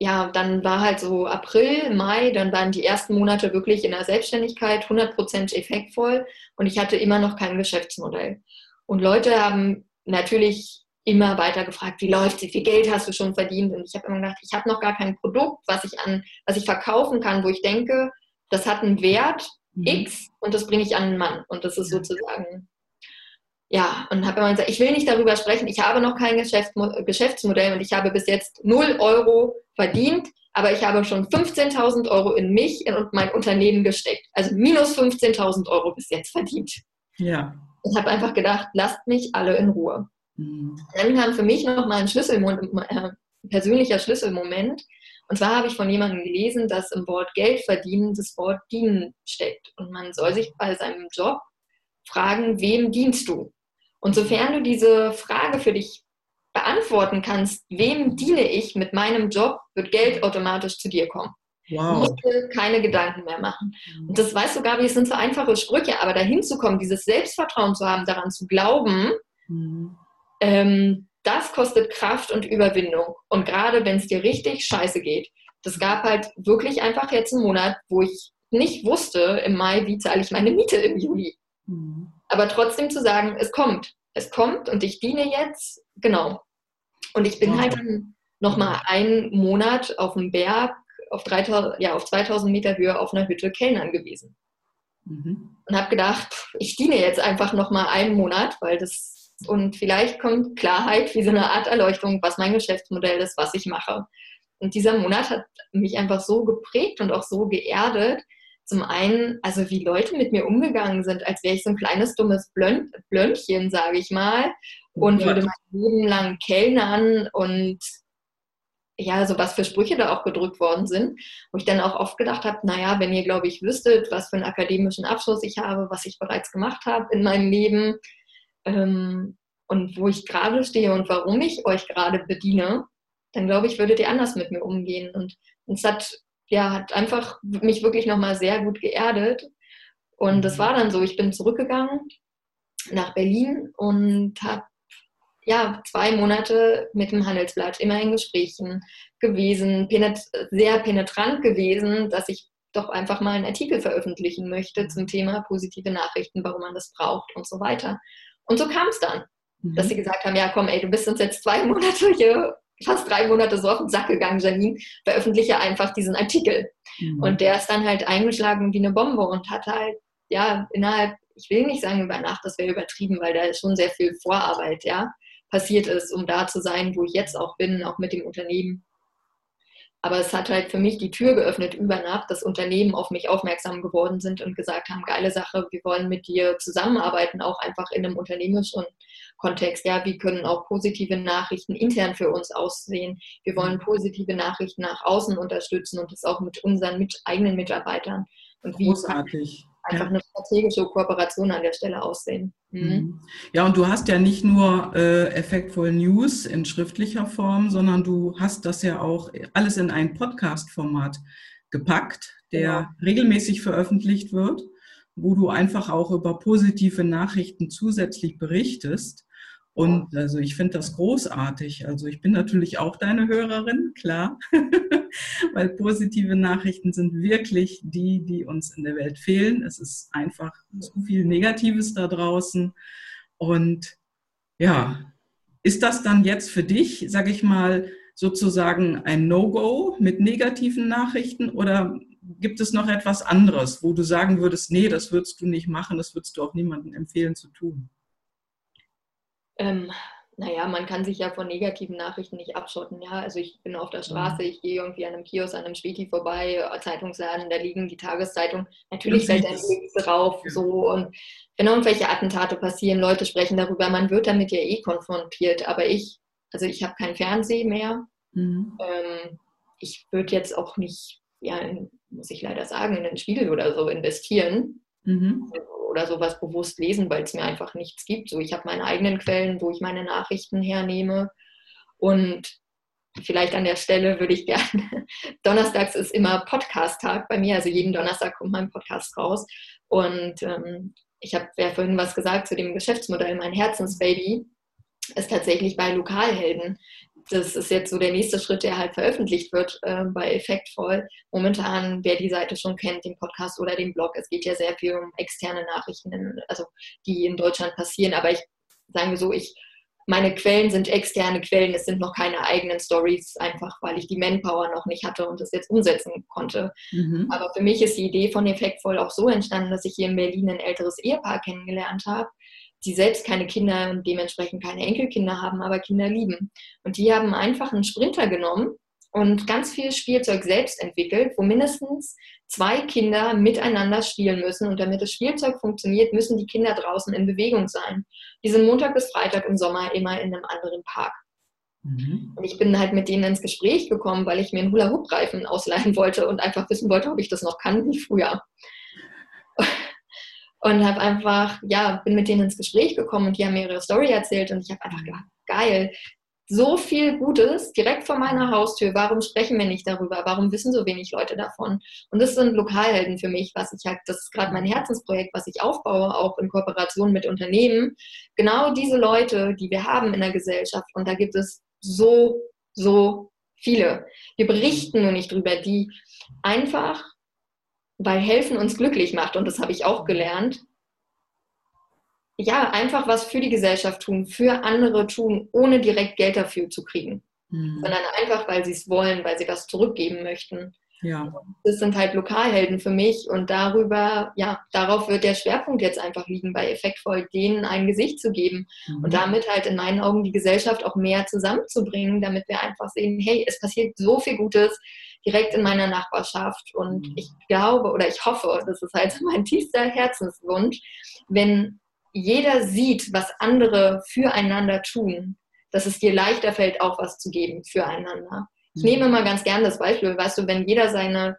ja, dann war halt so April, Mai, dann waren die ersten Monate wirklich in der Selbstständigkeit 100% effektvoll und ich hatte immer noch kein Geschäftsmodell. Und Leute haben natürlich immer weiter gefragt, wie läuft es, wie viel Geld hast du schon verdient? Und ich habe immer gedacht, ich habe noch gar kein Produkt, was ich an, was ich verkaufen kann, wo ich denke, das hat einen Wert mhm. X und das bringe ich an einen Mann. Und das ist sozusagen ja, und habe immer gesagt, ich will nicht darüber sprechen, ich habe noch kein Geschäftsmodell und ich habe bis jetzt 0 Euro verdient, aber ich habe schon 15.000 Euro in mich und mein Unternehmen gesteckt. Also minus 15.000 Euro bis jetzt verdient. Ja. Und habe einfach gedacht, lasst mich alle in Ruhe. Mhm. Dann kam für mich nochmal ein Schlüsselmoment, äh, persönlicher Schlüsselmoment. Und zwar habe ich von jemandem gelesen, dass im Wort Geld verdienen das Wort dienen steckt. Und man soll sich bei seinem Job fragen, wem dienst du? Und sofern du diese Frage für dich beantworten kannst, wem diene ich mit meinem Job, wird Geld automatisch zu dir kommen. Wow. Du musst dir keine Gedanken mehr machen. Mhm. Und das weißt du, Gabi, es sind so einfache Sprüche, aber dahin zu kommen, dieses Selbstvertrauen zu haben, daran zu glauben, mhm. ähm, das kostet Kraft und Überwindung. Und gerade wenn es dir richtig scheiße geht, das gab halt wirklich einfach jetzt einen Monat, wo ich nicht wusste im Mai, wie zahle ich meine Miete im Juli. Mhm. Aber trotzdem zu sagen, es kommt, es kommt und ich diene jetzt, genau. Und ich bin halt dann nochmal einen Monat auf dem Berg auf, 3000, ja, auf 2000 Meter Höhe auf einer Hütte Kellnern gewesen. Mhm. Und habe gedacht, ich diene jetzt einfach nochmal einen Monat, weil das, und vielleicht kommt Klarheit wie so eine Art Erleuchtung, was mein Geschäftsmodell ist, was ich mache. Und dieser Monat hat mich einfach so geprägt und auch so geerdet, zum einen, also wie Leute mit mir umgegangen sind, als wäre ich so ein kleines dummes Blön Blömchen, sage ich mal, und ja. würde mein Leben lang kellnern und ja, so was für Sprüche da auch gedrückt worden sind, wo ich dann auch oft gedacht habe, naja, wenn ihr, glaube ich, wüsstet, was für einen akademischen Abschluss ich habe, was ich bereits gemacht habe in meinem Leben ähm, und wo ich gerade stehe und warum ich euch gerade bediene, dann glaube ich, würdet ihr anders mit mir umgehen. Und es hat ja, hat einfach mich wirklich nochmal sehr gut geerdet. Und das mhm. war dann so, ich bin zurückgegangen nach Berlin und habe ja, zwei Monate mit dem Handelsblatt immer in Gesprächen gewesen, penet sehr penetrant gewesen, dass ich doch einfach mal einen Artikel veröffentlichen möchte zum Thema positive Nachrichten, warum man das braucht und so weiter. Und so kam es dann, mhm. dass sie gesagt haben, ja komm, ey, du bist uns jetzt zwei [LAUGHS] Monate hier fast drei Monate so auf den Sack gegangen, Janine, veröffentliche einfach diesen Artikel. Mhm. Und der ist dann halt eingeschlagen wie eine Bombe und hat halt, ja, innerhalb, ich will nicht sagen über Nacht, das wäre übertrieben, weil da schon sehr viel Vorarbeit, ja, passiert ist, um da zu sein, wo ich jetzt auch bin, auch mit dem Unternehmen. Aber es hat halt für mich die Tür geöffnet über Nacht, dass Unternehmen auf mich aufmerksam geworden sind und gesagt haben, geile Sache, wir wollen mit dir zusammenarbeiten, auch einfach in einem unternehmerischen Kontext. Ja, wie können auch positive Nachrichten intern für uns aussehen? Wir wollen positive Nachrichten nach außen unterstützen und das auch mit unseren mit eigenen Mitarbeitern. Und wie Großartig. Einfach eine strategische Kooperation an der Stelle aussehen. Mhm. mhm. Ja, und du hast ja nicht nur äh, Effektvoll News in schriftlicher Form, sondern du hast das ja auch alles in ein Podcast-Format gepackt, der ja. regelmäßig veröffentlicht wird, wo du einfach auch über positive Nachrichten zusätzlich berichtest. Und also ich finde das großartig. Also ich bin natürlich auch deine Hörerin, klar, [LAUGHS] weil positive Nachrichten sind wirklich die, die uns in der Welt fehlen. Es ist einfach zu viel Negatives da draußen. Und ja, ist das dann jetzt für dich, sage ich mal, sozusagen ein No-Go mit negativen Nachrichten oder gibt es noch etwas anderes, wo du sagen würdest, nee, das würdest du nicht machen, das würdest du auch niemandem empfehlen zu tun? Ähm, naja, man kann sich ja von negativen Nachrichten nicht abschotten. Ja, also ich bin auf der Straße, ich gehe irgendwie an einem Kiosk, an einem Späti vorbei, Zeitungsladen, da liegen die Tageszeitung. Natürlich fällt ein Blick drauf, ja. so und wenn irgendwelche Attentate passieren, Leute sprechen darüber, man wird damit ja eh konfrontiert. Aber ich, also ich habe kein Fernsehen mehr. Mhm. Ähm, ich würde jetzt auch nicht, ja, muss ich leider sagen, in den Spiegel oder so investieren. Mhm oder sowas bewusst lesen, weil es mir einfach nichts gibt. So, ich habe meine eigenen Quellen, wo ich meine Nachrichten hernehme. Und vielleicht an der Stelle würde ich [LAUGHS] gerne, donnerstags ist immer Podcast-Tag bei mir, also jeden Donnerstag kommt mein Podcast raus. Und ähm, ich habe ja vorhin was gesagt zu dem Geschäftsmodell, mein Herzensbaby ist tatsächlich bei Lokalhelden das ist jetzt so der nächste Schritt, der halt veröffentlicht wird äh, bei Effektvoll. Momentan, wer die Seite schon kennt, den Podcast oder den Blog, es geht ja sehr viel um externe Nachrichten, in, also die in Deutschland passieren. Aber ich sage so, ich meine Quellen sind externe Quellen, es sind noch keine eigenen Stories, einfach weil ich die Manpower noch nicht hatte und das jetzt umsetzen konnte. Mhm. Aber für mich ist die Idee von Effektvoll auch so entstanden, dass ich hier in Berlin ein älteres Ehepaar kennengelernt habe, die selbst keine Kinder und dementsprechend keine Enkelkinder haben, aber Kinder lieben. Und die haben einfach einen Sprinter genommen und ganz viel Spielzeug selbst entwickelt, wo mindestens zwei Kinder miteinander spielen müssen. Und damit das Spielzeug funktioniert, müssen die Kinder draußen in Bewegung sein. Die sind Montag bis Freitag im Sommer immer in einem anderen Park. Mhm. Und ich bin halt mit denen ins Gespräch gekommen, weil ich mir einen Hula-Hoop-Reifen ausleihen wollte und einfach wissen wollte, ob ich das noch kann wie früher und habe einfach, ja, bin mit denen ins Gespräch gekommen und die haben mir ihre Story erzählt und ich habe einfach gedacht, geil, so viel Gutes direkt vor meiner Haustür. Warum sprechen wir nicht darüber? Warum wissen so wenig Leute davon? Und das sind Lokalhelden für mich, was ich halt, das ist gerade mein Herzensprojekt, was ich aufbaue, auch in Kooperation mit Unternehmen. Genau diese Leute, die wir haben in der Gesellschaft. Und da gibt es so, so viele. Wir berichten nur nicht drüber, die einfach weil helfen uns glücklich macht und das habe ich auch gelernt. Ja, einfach was für die Gesellschaft tun, für andere tun, ohne direkt Geld dafür zu kriegen, mhm. sondern einfach, weil sie es wollen, weil sie was zurückgeben möchten. Ja. Das sind halt Lokalhelden für mich und darüber, ja, darauf wird der Schwerpunkt jetzt einfach liegen, bei Effektvoll denen ein Gesicht zu geben mhm. und damit halt in meinen Augen die Gesellschaft auch mehr zusammenzubringen, damit wir einfach sehen, hey, es passiert so viel Gutes, direkt in meiner Nachbarschaft. Und mhm. ich glaube oder ich hoffe, das ist halt mein tiefster Herzenswunsch, wenn jeder sieht, was andere füreinander tun, dass es dir leichter fällt, auch was zu geben füreinander. Ich nehme immer ganz gern das Beispiel, weißt du, wenn jeder seine,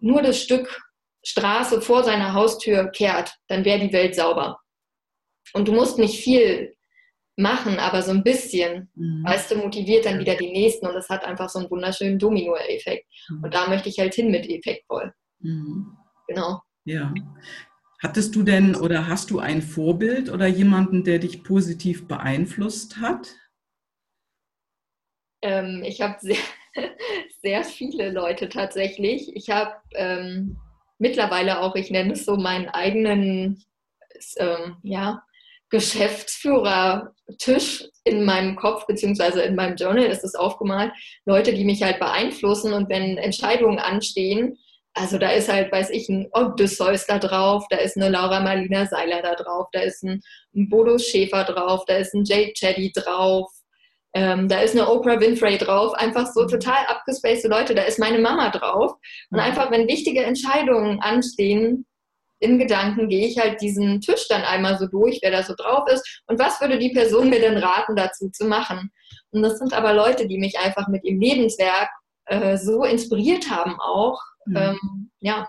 nur das Stück Straße vor seiner Haustür kehrt, dann wäre die Welt sauber. Und du musst nicht viel machen, aber so ein bisschen, mhm. weißt du, motiviert dann wieder die Nächsten und das hat einfach so einen wunderschönen Domino-Effekt. Mhm. Und da möchte ich halt hin mit effektvoll. Mhm. Genau. Ja. Hattest du denn oder hast du ein Vorbild oder jemanden, der dich positiv beeinflusst hat? Ähm, ich habe sehr, [LAUGHS] sehr viele Leute tatsächlich. Ich habe ähm, mittlerweile auch, ich nenne es so, meinen eigenen ähm, ja, Geschäftsführertisch in meinem Kopf, beziehungsweise in meinem Journal ist es aufgemalt, Leute, die mich halt beeinflussen und wenn Entscheidungen anstehen, also da ist halt, weiß ich, ein Odysseus da drauf, da ist eine Laura Marlina Seiler da drauf, da ist ein, ein Bodo Schäfer drauf, da ist ein Jay Chetty drauf, ähm, da ist eine Oprah Winfrey drauf, einfach so total abgespacede Leute, da ist meine Mama drauf. Und mhm. einfach, wenn wichtige Entscheidungen anstehen, in Gedanken gehe ich halt diesen Tisch dann einmal so durch, wer da so drauf ist und was würde die Person mir denn raten, dazu zu machen. Und das sind aber Leute, die mich einfach mit ihrem Lebenswerk äh, so inspiriert haben auch. Mhm. Ähm, ja.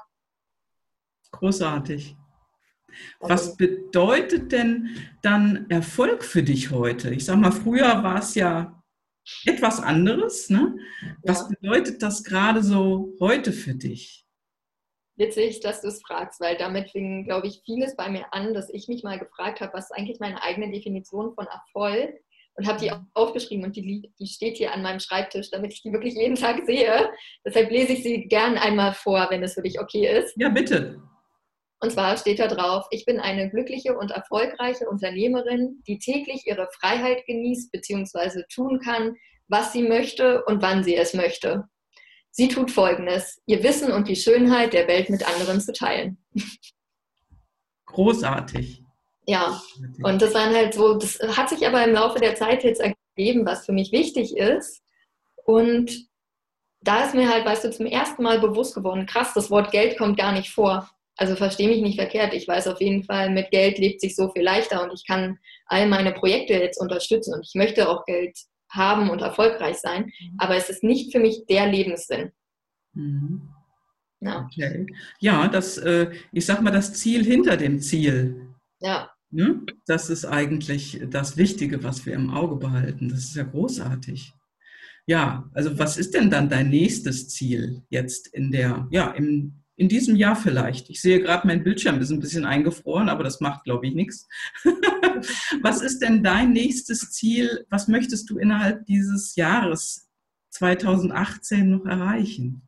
Großartig. Was bedeutet denn dann Erfolg für dich heute? Ich sag mal, früher war es ja etwas anderes. Ne? Was bedeutet das gerade so heute für dich? Witzig, dass du es fragst, weil damit fing, glaube ich, vieles bei mir an, dass ich mich mal gefragt habe, was ist eigentlich meine eigene Definition von Erfolg und habe die aufgeschrieben und die, die steht hier an meinem Schreibtisch, damit ich die wirklich jeden Tag sehe. Deshalb lese ich sie gern einmal vor, wenn es für dich okay ist. Ja, bitte. Und zwar steht da drauf, ich bin eine glückliche und erfolgreiche Unternehmerin, die täglich ihre Freiheit genießt bzw. tun kann, was sie möchte und wann sie es möchte. Sie tut Folgendes, ihr Wissen und die Schönheit der Welt mit anderen zu teilen. Großartig. Ja, und das waren halt so, das hat sich aber im Laufe der Zeit jetzt ergeben, was für mich wichtig ist. Und da ist mir halt, weißt du, zum ersten Mal bewusst geworden, krass, das Wort Geld kommt gar nicht vor. Also verstehe mich nicht verkehrt. Ich weiß auf jeden Fall, mit Geld lebt sich so viel leichter und ich kann all meine Projekte jetzt unterstützen und ich möchte auch Geld haben und erfolgreich sein. Mhm. Aber es ist nicht für mich der Lebenssinn. Mhm. Ja. Okay. ja, das, äh, ich sag mal, das Ziel hinter dem Ziel. Ja. Ne? Das ist eigentlich das Wichtige, was wir im Auge behalten. Das ist ja großartig. Ja, also was ist denn dann dein nächstes Ziel jetzt in der, ja, im, in diesem Jahr vielleicht. Ich sehe gerade, mein Bildschirm ist ein bisschen eingefroren, aber das macht, glaube ich, nichts. [LAUGHS] Was ist denn dein nächstes Ziel? Was möchtest du innerhalb dieses Jahres 2018 noch erreichen?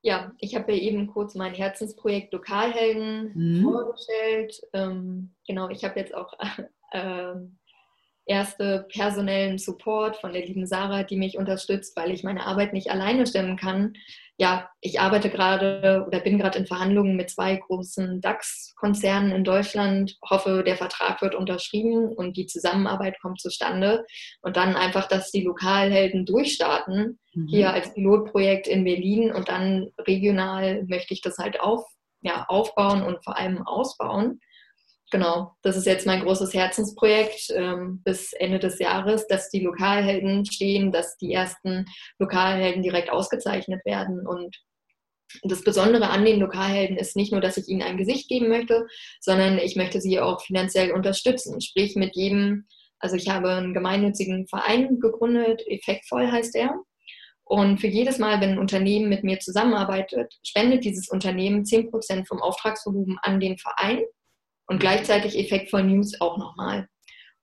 Ja, ich habe ja eben kurz mein Herzensprojekt Lokalhelden mhm. vorgestellt. Ähm, genau, ich habe jetzt auch [LAUGHS] äh, erste personellen Support von der lieben Sarah, die mich unterstützt, weil ich meine Arbeit nicht alleine stemmen kann ja, ich arbeite gerade oder bin gerade in Verhandlungen mit zwei großen DAX-Konzernen in Deutschland, hoffe, der Vertrag wird unterschrieben und die Zusammenarbeit kommt zustande. Und dann einfach, dass die Lokalhelden durchstarten, mhm. hier als Pilotprojekt in Berlin und dann regional möchte ich das halt auf, ja, aufbauen und vor allem ausbauen genau, das ist jetzt mein großes Herzensprojekt ähm, bis Ende des Jahres, dass die Lokalhelden stehen, dass die ersten Lokalhelden direkt ausgezeichnet werden. Und das Besondere an den Lokalhelden ist nicht nur, dass ich ihnen ein Gesicht geben möchte, sondern ich möchte sie auch finanziell unterstützen. Sprich mit jedem, also ich habe einen gemeinnützigen Verein gegründet, Effektvoll heißt er. Und für jedes Mal, wenn ein Unternehmen mit mir zusammenarbeitet, spendet dieses Unternehmen 10% vom Auftragsvolumen an den Verein und gleichzeitig effektvoll News auch nochmal.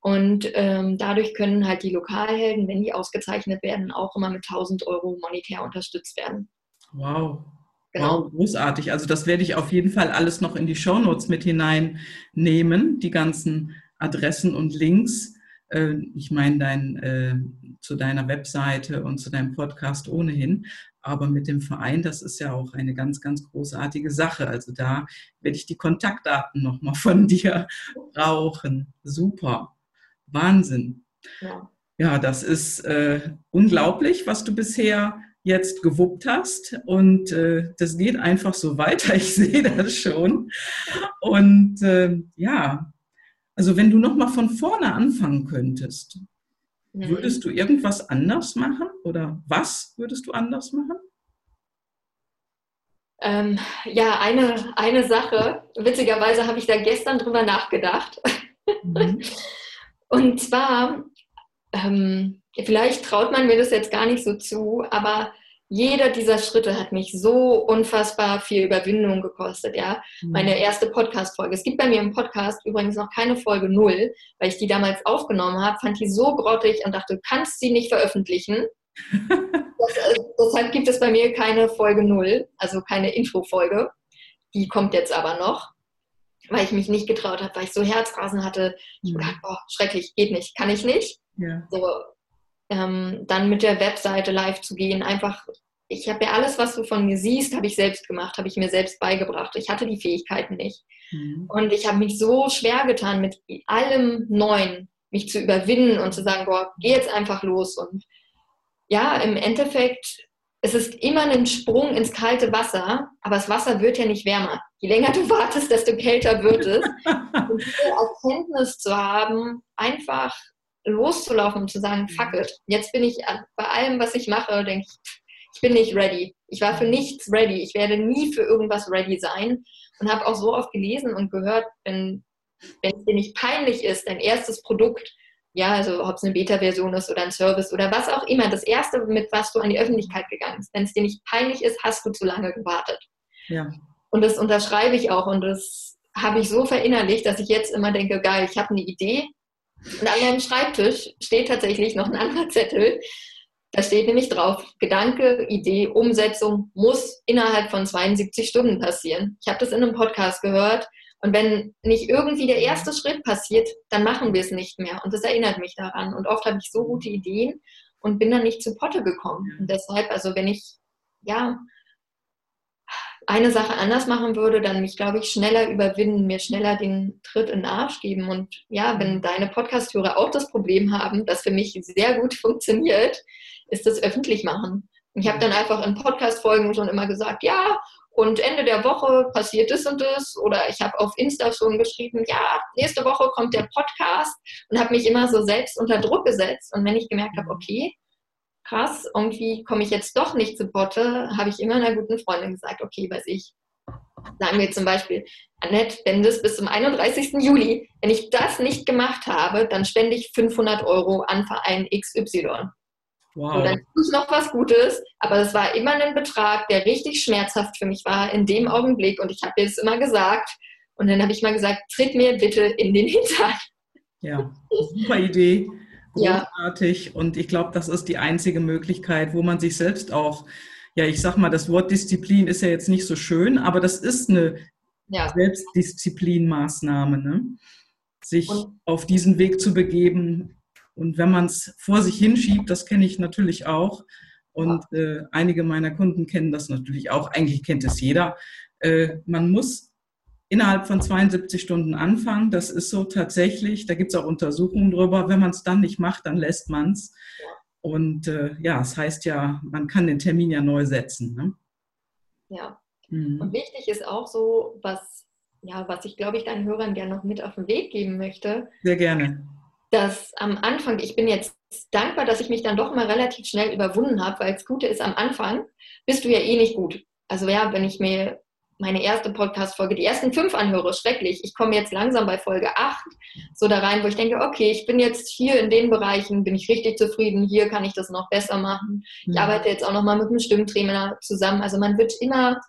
Und ähm, dadurch können halt die Lokalhelden, wenn die ausgezeichnet werden, auch immer mit 1000 Euro monetär unterstützt werden. Wow. Genau. Wow, großartig. Also das werde ich auf jeden Fall alles noch in die Shownotes mit hineinnehmen, die ganzen Adressen und Links. Äh, ich meine, dein, äh, zu deiner Webseite und zu deinem Podcast ohnehin. Aber mit dem Verein, das ist ja auch eine ganz, ganz großartige Sache. Also da werde ich die Kontaktdaten nochmal von [LAUGHS] dir brauchen. Super. Wahnsinn. Ja, ja das ist äh, unglaublich, was du bisher jetzt gewuppt hast. Und äh, das geht einfach so weiter. [LAUGHS] Ich sehe das schon. Und äh, ja, also wenn du nochmal von vorne anfangen könntest, Mhm. Würdest du irgendwas anders machen oder was würdest du anders machen? Ähm, ja, eine, eine Sache. Witzigerweise habe ich da gestern drüber nachgedacht. Mhm. [LAUGHS] Und zwar, ähm, vielleicht traut man mir das jetzt gar nicht so zu, aber jeder dieser Schritte hat mich so unfassbar viel Überwindung gekostet, ja. Mhm. Meine erste Podcast-Folge. Es gibt bei mir im Podcast übrigens noch keine Folge null, weil ich die damals aufgenommen habe, fand die so grottig und dachte, du kannst sie nicht veröffentlichen. [LAUGHS] das, äh, deshalb gibt es bei mir keine Folge null, also keine Intro-Folge. Die kommt jetzt aber noch, weil ich mich nicht getraut habe, weil ich so Herzrasen hatte. Ich mhm. gedacht, boah, schrecklich, geht nicht, kann ich nicht. Ja. So, ähm, dann mit der Webseite live zu gehen, einfach, ich habe ja alles, was du von mir siehst, habe ich selbst gemacht, habe ich mir selbst beigebracht. Ich hatte die Fähigkeiten nicht. Mhm. Und ich habe mich so schwer getan, mit allem Neuen mich zu überwinden und zu sagen, boah, geh jetzt einfach los. Und ja, im Endeffekt, es ist immer ein Sprung ins kalte Wasser, aber das Wasser wird ja nicht wärmer. Je länger du wartest, desto kälter wird es. [LAUGHS] und diese Erkenntnis zu haben, einfach loszulaufen und zu sagen, fuck it, jetzt bin ich bei allem, was ich mache, denke ich, ich bin nicht ready. Ich war für nichts ready. Ich werde nie für irgendwas ready sein und habe auch so oft gelesen und gehört, wenn, wenn es dir nicht peinlich ist, dein erstes Produkt, ja, also ob es eine Beta-Version ist oder ein Service oder was auch immer, das erste, mit was du an die Öffentlichkeit gegangen bist, wenn es dir nicht peinlich ist, hast du zu lange gewartet. Ja. Und das unterschreibe ich auch und das habe ich so verinnerlicht, dass ich jetzt immer denke, geil, ich habe eine Idee. Und an meinem Schreibtisch steht tatsächlich noch ein anderer Zettel. Da steht nämlich drauf, Gedanke, Idee, Umsetzung muss innerhalb von 72 Stunden passieren. Ich habe das in einem Podcast gehört. Und wenn nicht irgendwie der erste Schritt passiert, dann machen wir es nicht mehr. Und das erinnert mich daran. Und oft habe ich so gute Ideen und bin dann nicht zu Potte gekommen. Und deshalb, also wenn ich, ja, eine Sache anders machen würde, dann mich, glaube ich, schneller überwinden, mir schneller den Tritt in den Arsch geben. Und ja, wenn deine Podcast-Hörer auch das Problem haben, das für mich sehr gut [LAUGHS] funktioniert, ist das öffentlich machen. Und ich habe dann einfach in Podcast-Folgen schon immer gesagt, ja, und Ende der Woche passiert das und das. Oder ich habe auf Insta schon geschrieben, ja, nächste Woche kommt der Podcast und habe mich immer so selbst unter Druck gesetzt. Und wenn ich gemerkt habe, okay, krass, irgendwie komme ich jetzt doch nicht zu Potte, habe ich immer einer guten Freundin gesagt, okay, weiß ich, sagen wir zum Beispiel, Annette, wenn das bis zum 31. Juli, wenn ich das nicht gemacht habe, dann spende ich 500 Euro an Verein XY. Wow. Und dann tue ich noch was Gutes, aber das war immer ein Betrag, der richtig schmerzhaft für mich war in dem Augenblick und ich habe das immer gesagt und dann habe ich mal gesagt, tritt mir bitte in den Hintern. Ja, super Idee großartig. Ja. Und ich glaube, das ist die einzige Möglichkeit, wo man sich selbst auch, ja, ich sag mal, das Wort Disziplin ist ja jetzt nicht so schön, aber das ist eine ja. Selbstdisziplinmaßnahme, ne? sich und auf diesen Weg zu begeben. Und wenn man es vor sich hinschiebt, das kenne ich natürlich auch. Und äh, einige meiner Kunden kennen das natürlich auch. Eigentlich kennt es jeder. Äh, man muss innerhalb von 72 Stunden anfangen. Das ist so tatsächlich. Da gibt es auch Untersuchungen drüber. Wenn man es dann nicht macht, dann lässt man es. Und äh, ja, es das heißt ja, man kann den Termin ja neu setzen. Ne? Ja. Mhm. Und wichtig ist auch so, was, ja, was ich glaube ich deinen Hörern gerne noch mit auf den Weg geben möchte. Sehr gerne. Dass am Anfang, ich bin jetzt dankbar, dass ich mich dann doch mal relativ schnell überwunden habe, weil das Gute ist, am Anfang bist du ja eh nicht gut. Also ja, wenn ich mir meine erste Podcast-Folge, die ersten fünf anhöre, schrecklich. Ich komme jetzt langsam bei Folge 8 so da rein, wo ich denke, okay, ich bin jetzt hier in den Bereichen, bin ich richtig zufrieden, hier kann ich das noch besser machen. Ich arbeite jetzt auch nochmal mit einem Stimmtrainer zusammen. Also man wird immer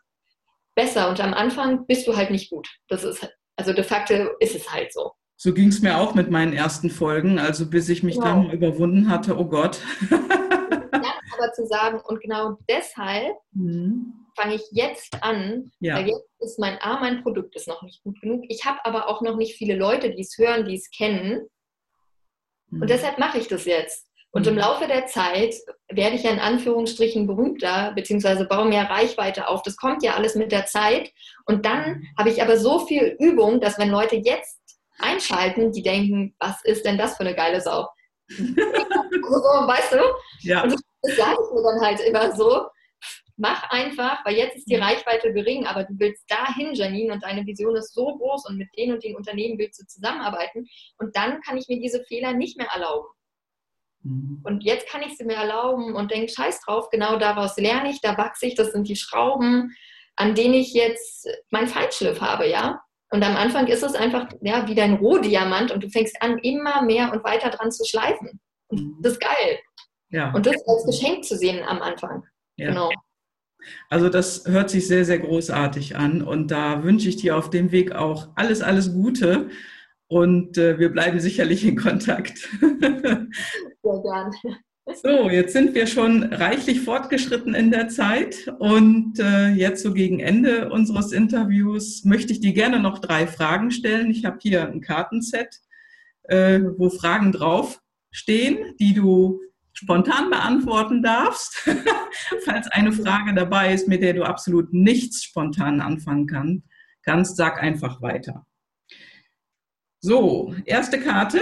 besser und am Anfang bist du halt nicht gut. Das ist, also de facto ist es halt so. So ging es mir auch mit meinen ersten Folgen, also bis ich mich genau. dann überwunden hatte, oh Gott. ja, aber zu sagen, und genau deshalb [LAUGHS] mhm fange ich jetzt an, ja. weil jetzt ist mein A, mein Produkt ist noch nicht gut genug. Ich habe aber auch noch nicht viele Leute, die es hören, die es kennen. Mhm. Und deshalb mache ich das jetzt. Und im mhm. Laufe der Zeit werde ich ja in Anführungsstrichen berühmter, beziehungsweise baue mehr Reichweite auf. Das kommt ja alles mit der Zeit. Und dann mhm. habe ich aber so viel Übung, dass wenn Leute jetzt einschalten, die denken, was ist denn das für eine geile Sau? [LAUGHS] so, weißt du? Ja. Und das sage ich mir dann halt immer so mach einfach, weil jetzt ist die mhm. Reichweite gering, aber du willst dahin, Janine, und deine Vision ist so groß und mit den und den Unternehmen willst du zusammenarbeiten. Und dann kann ich mir diese Fehler nicht mehr erlauben. Mhm. Und jetzt kann ich sie mir erlauben und denke, scheiß drauf, genau daraus lerne ich, da wachse ich, das sind die Schrauben, an denen ich jetzt meinen Feinschliff habe, ja. Und am Anfang ist es einfach ja, wie dein Rohdiamant und du fängst an, immer mehr und weiter dran zu schleifen. Und mhm. das ist geil. Ja. Und das als Geschenk zu sehen am Anfang. Ja. Genau. Also das hört sich sehr, sehr großartig an und da wünsche ich dir auf dem Weg auch alles, alles Gute und äh, wir bleiben sicherlich in Kontakt. [LAUGHS] Sehr gerne. So, jetzt sind wir schon reichlich fortgeschritten in der Zeit und äh, jetzt so gegen Ende unseres Interviews möchte ich dir gerne noch drei Fragen stellen. Ich habe hier ein Kartenset, äh, wo Fragen drauf stehen, die du spontan beantworten darfst, [LAUGHS] falls eine Frage dabei ist, mit der du absolut nichts spontan anfangen kann, kannst, sag einfach weiter. So, erste Karte.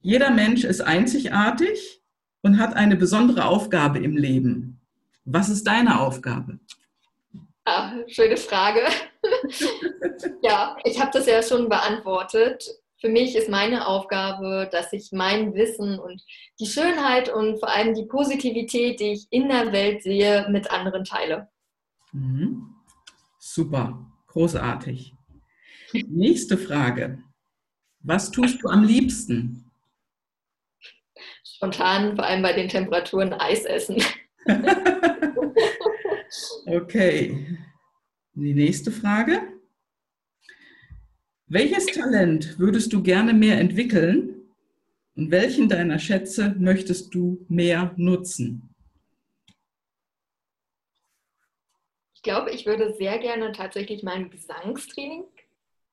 Jeder Mensch ist einzigartig und hat eine besondere Aufgabe im Leben. Was ist deine Aufgabe? Ah, schöne Frage. [LAUGHS] ja, ich habe das ja schon beantwortet. Für mich ist meine Aufgabe, dass ich mein Wissen und die Schönheit und vor allem die Positivität, die ich in der Welt sehe, mit anderen teile. Mhm. Super, großartig. Nächste Frage. Was tust du am liebsten? Spontan, vor allem bei den Temperaturen, Eis essen. [LAUGHS] okay. Die nächste Frage. Welches Talent würdest du gerne mehr entwickeln und welchen deiner Schätze möchtest du mehr nutzen? Ich glaube, ich würde sehr gerne tatsächlich mein Gesangstraining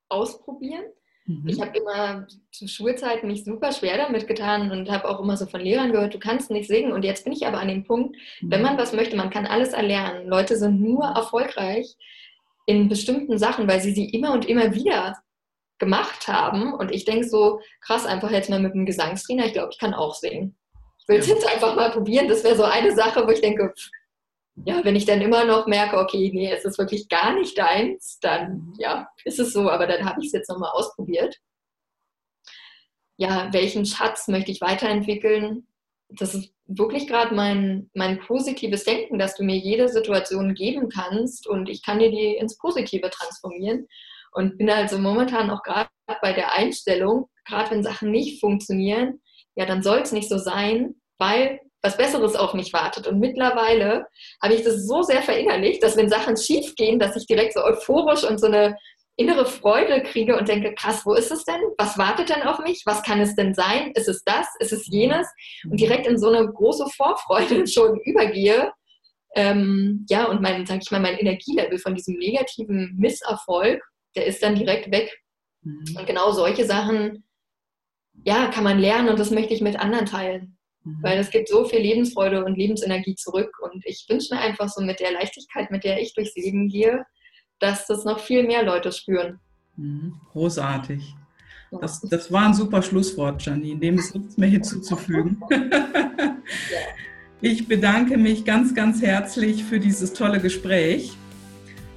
ausprobieren. Mhm. Ich habe immer zu Schulzeiten mich super schwer damit getan und habe auch immer so von Lehrern gehört, du kannst nicht singen. Und jetzt bin ich aber an dem Punkt, mhm. wenn man was möchte, man kann alles erlernen. Leute sind nur erfolgreich in bestimmten Sachen, weil sie sie immer und immer wieder gemacht haben. Und ich denke so, krass, einfach jetzt mal mit einem Gesangstrainer, ich glaube, ich kann auch singen. Ich will es ja. jetzt einfach mal probieren. Das wäre so eine Sache, wo ich denke, ja, wenn ich dann immer noch merke, okay, nee, es ist wirklich gar nicht deins, dann ja, ist es so, aber dann habe ich es jetzt nochmal ausprobiert. Ja, welchen Schatz möchte ich weiterentwickeln? Das ist wirklich gerade mein, mein positives Denken, dass du mir jede Situation geben kannst und ich kann dir die ins Positive transformieren. Und bin also momentan auch gerade bei der Einstellung, gerade wenn Sachen nicht funktionieren, ja, dann soll es nicht so sein, weil was Besseres auf mich wartet. Und mittlerweile habe ich das so sehr verinnerlicht, dass wenn Sachen schief gehen, dass ich direkt so euphorisch und so eine innere Freude kriege und denke, krass, wo ist es denn? Was wartet denn auf mich? Was kann es denn sein? Ist es das? Ist es jenes? Und direkt in so eine große Vorfreude [LAUGHS] schon übergehe. Ähm, ja, und mein, sag ich mal, mein Energielevel von diesem negativen Misserfolg der ist dann direkt weg. Mhm. Und genau solche Sachen, ja, kann man lernen und das möchte ich mit anderen teilen. Mhm. Weil es gibt so viel Lebensfreude und Lebensenergie zurück. Und ich wünsche mir einfach so mit der Leichtigkeit, mit der ich durchs Leben gehe, dass das noch viel mehr Leute spüren. Mhm. Großartig. Das, das war ein super Schlusswort, Janine. Dem ist nichts mehr hinzuzufügen. [LAUGHS] [LAUGHS] Ich bedanke mich ganz, ganz herzlich für dieses tolle Gespräch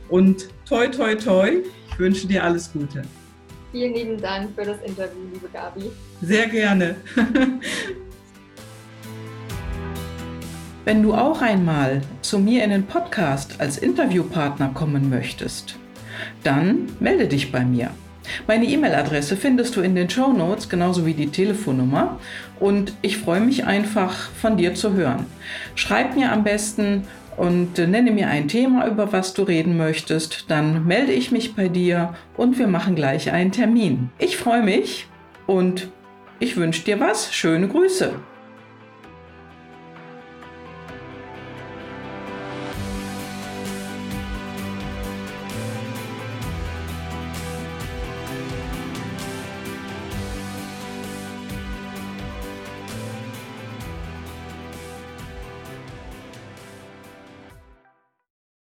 und toi, toi, toi. Ich wünsche dir alles Gute. Vielen lieben Dank für das Interview, liebe Gabi. Sehr gerne. [LAUGHS] Wenn du auch einmal zu mir in den Podcast als Interviewpartner kommen möchtest, dann melde dich bei mir. Meine E-Mail-Adresse findest du in den Show Notes, genauso wie die Telefonnummer. Und ich freue mich einfach, von dir zu hören. Schreib mir am besten und nenne mir ein Thema, über was du reden möchtest, dann melde ich mich bei dir und wir machen gleich einen Termin. Ich freue mich und ich wünsche dir was. Schöne Grüße.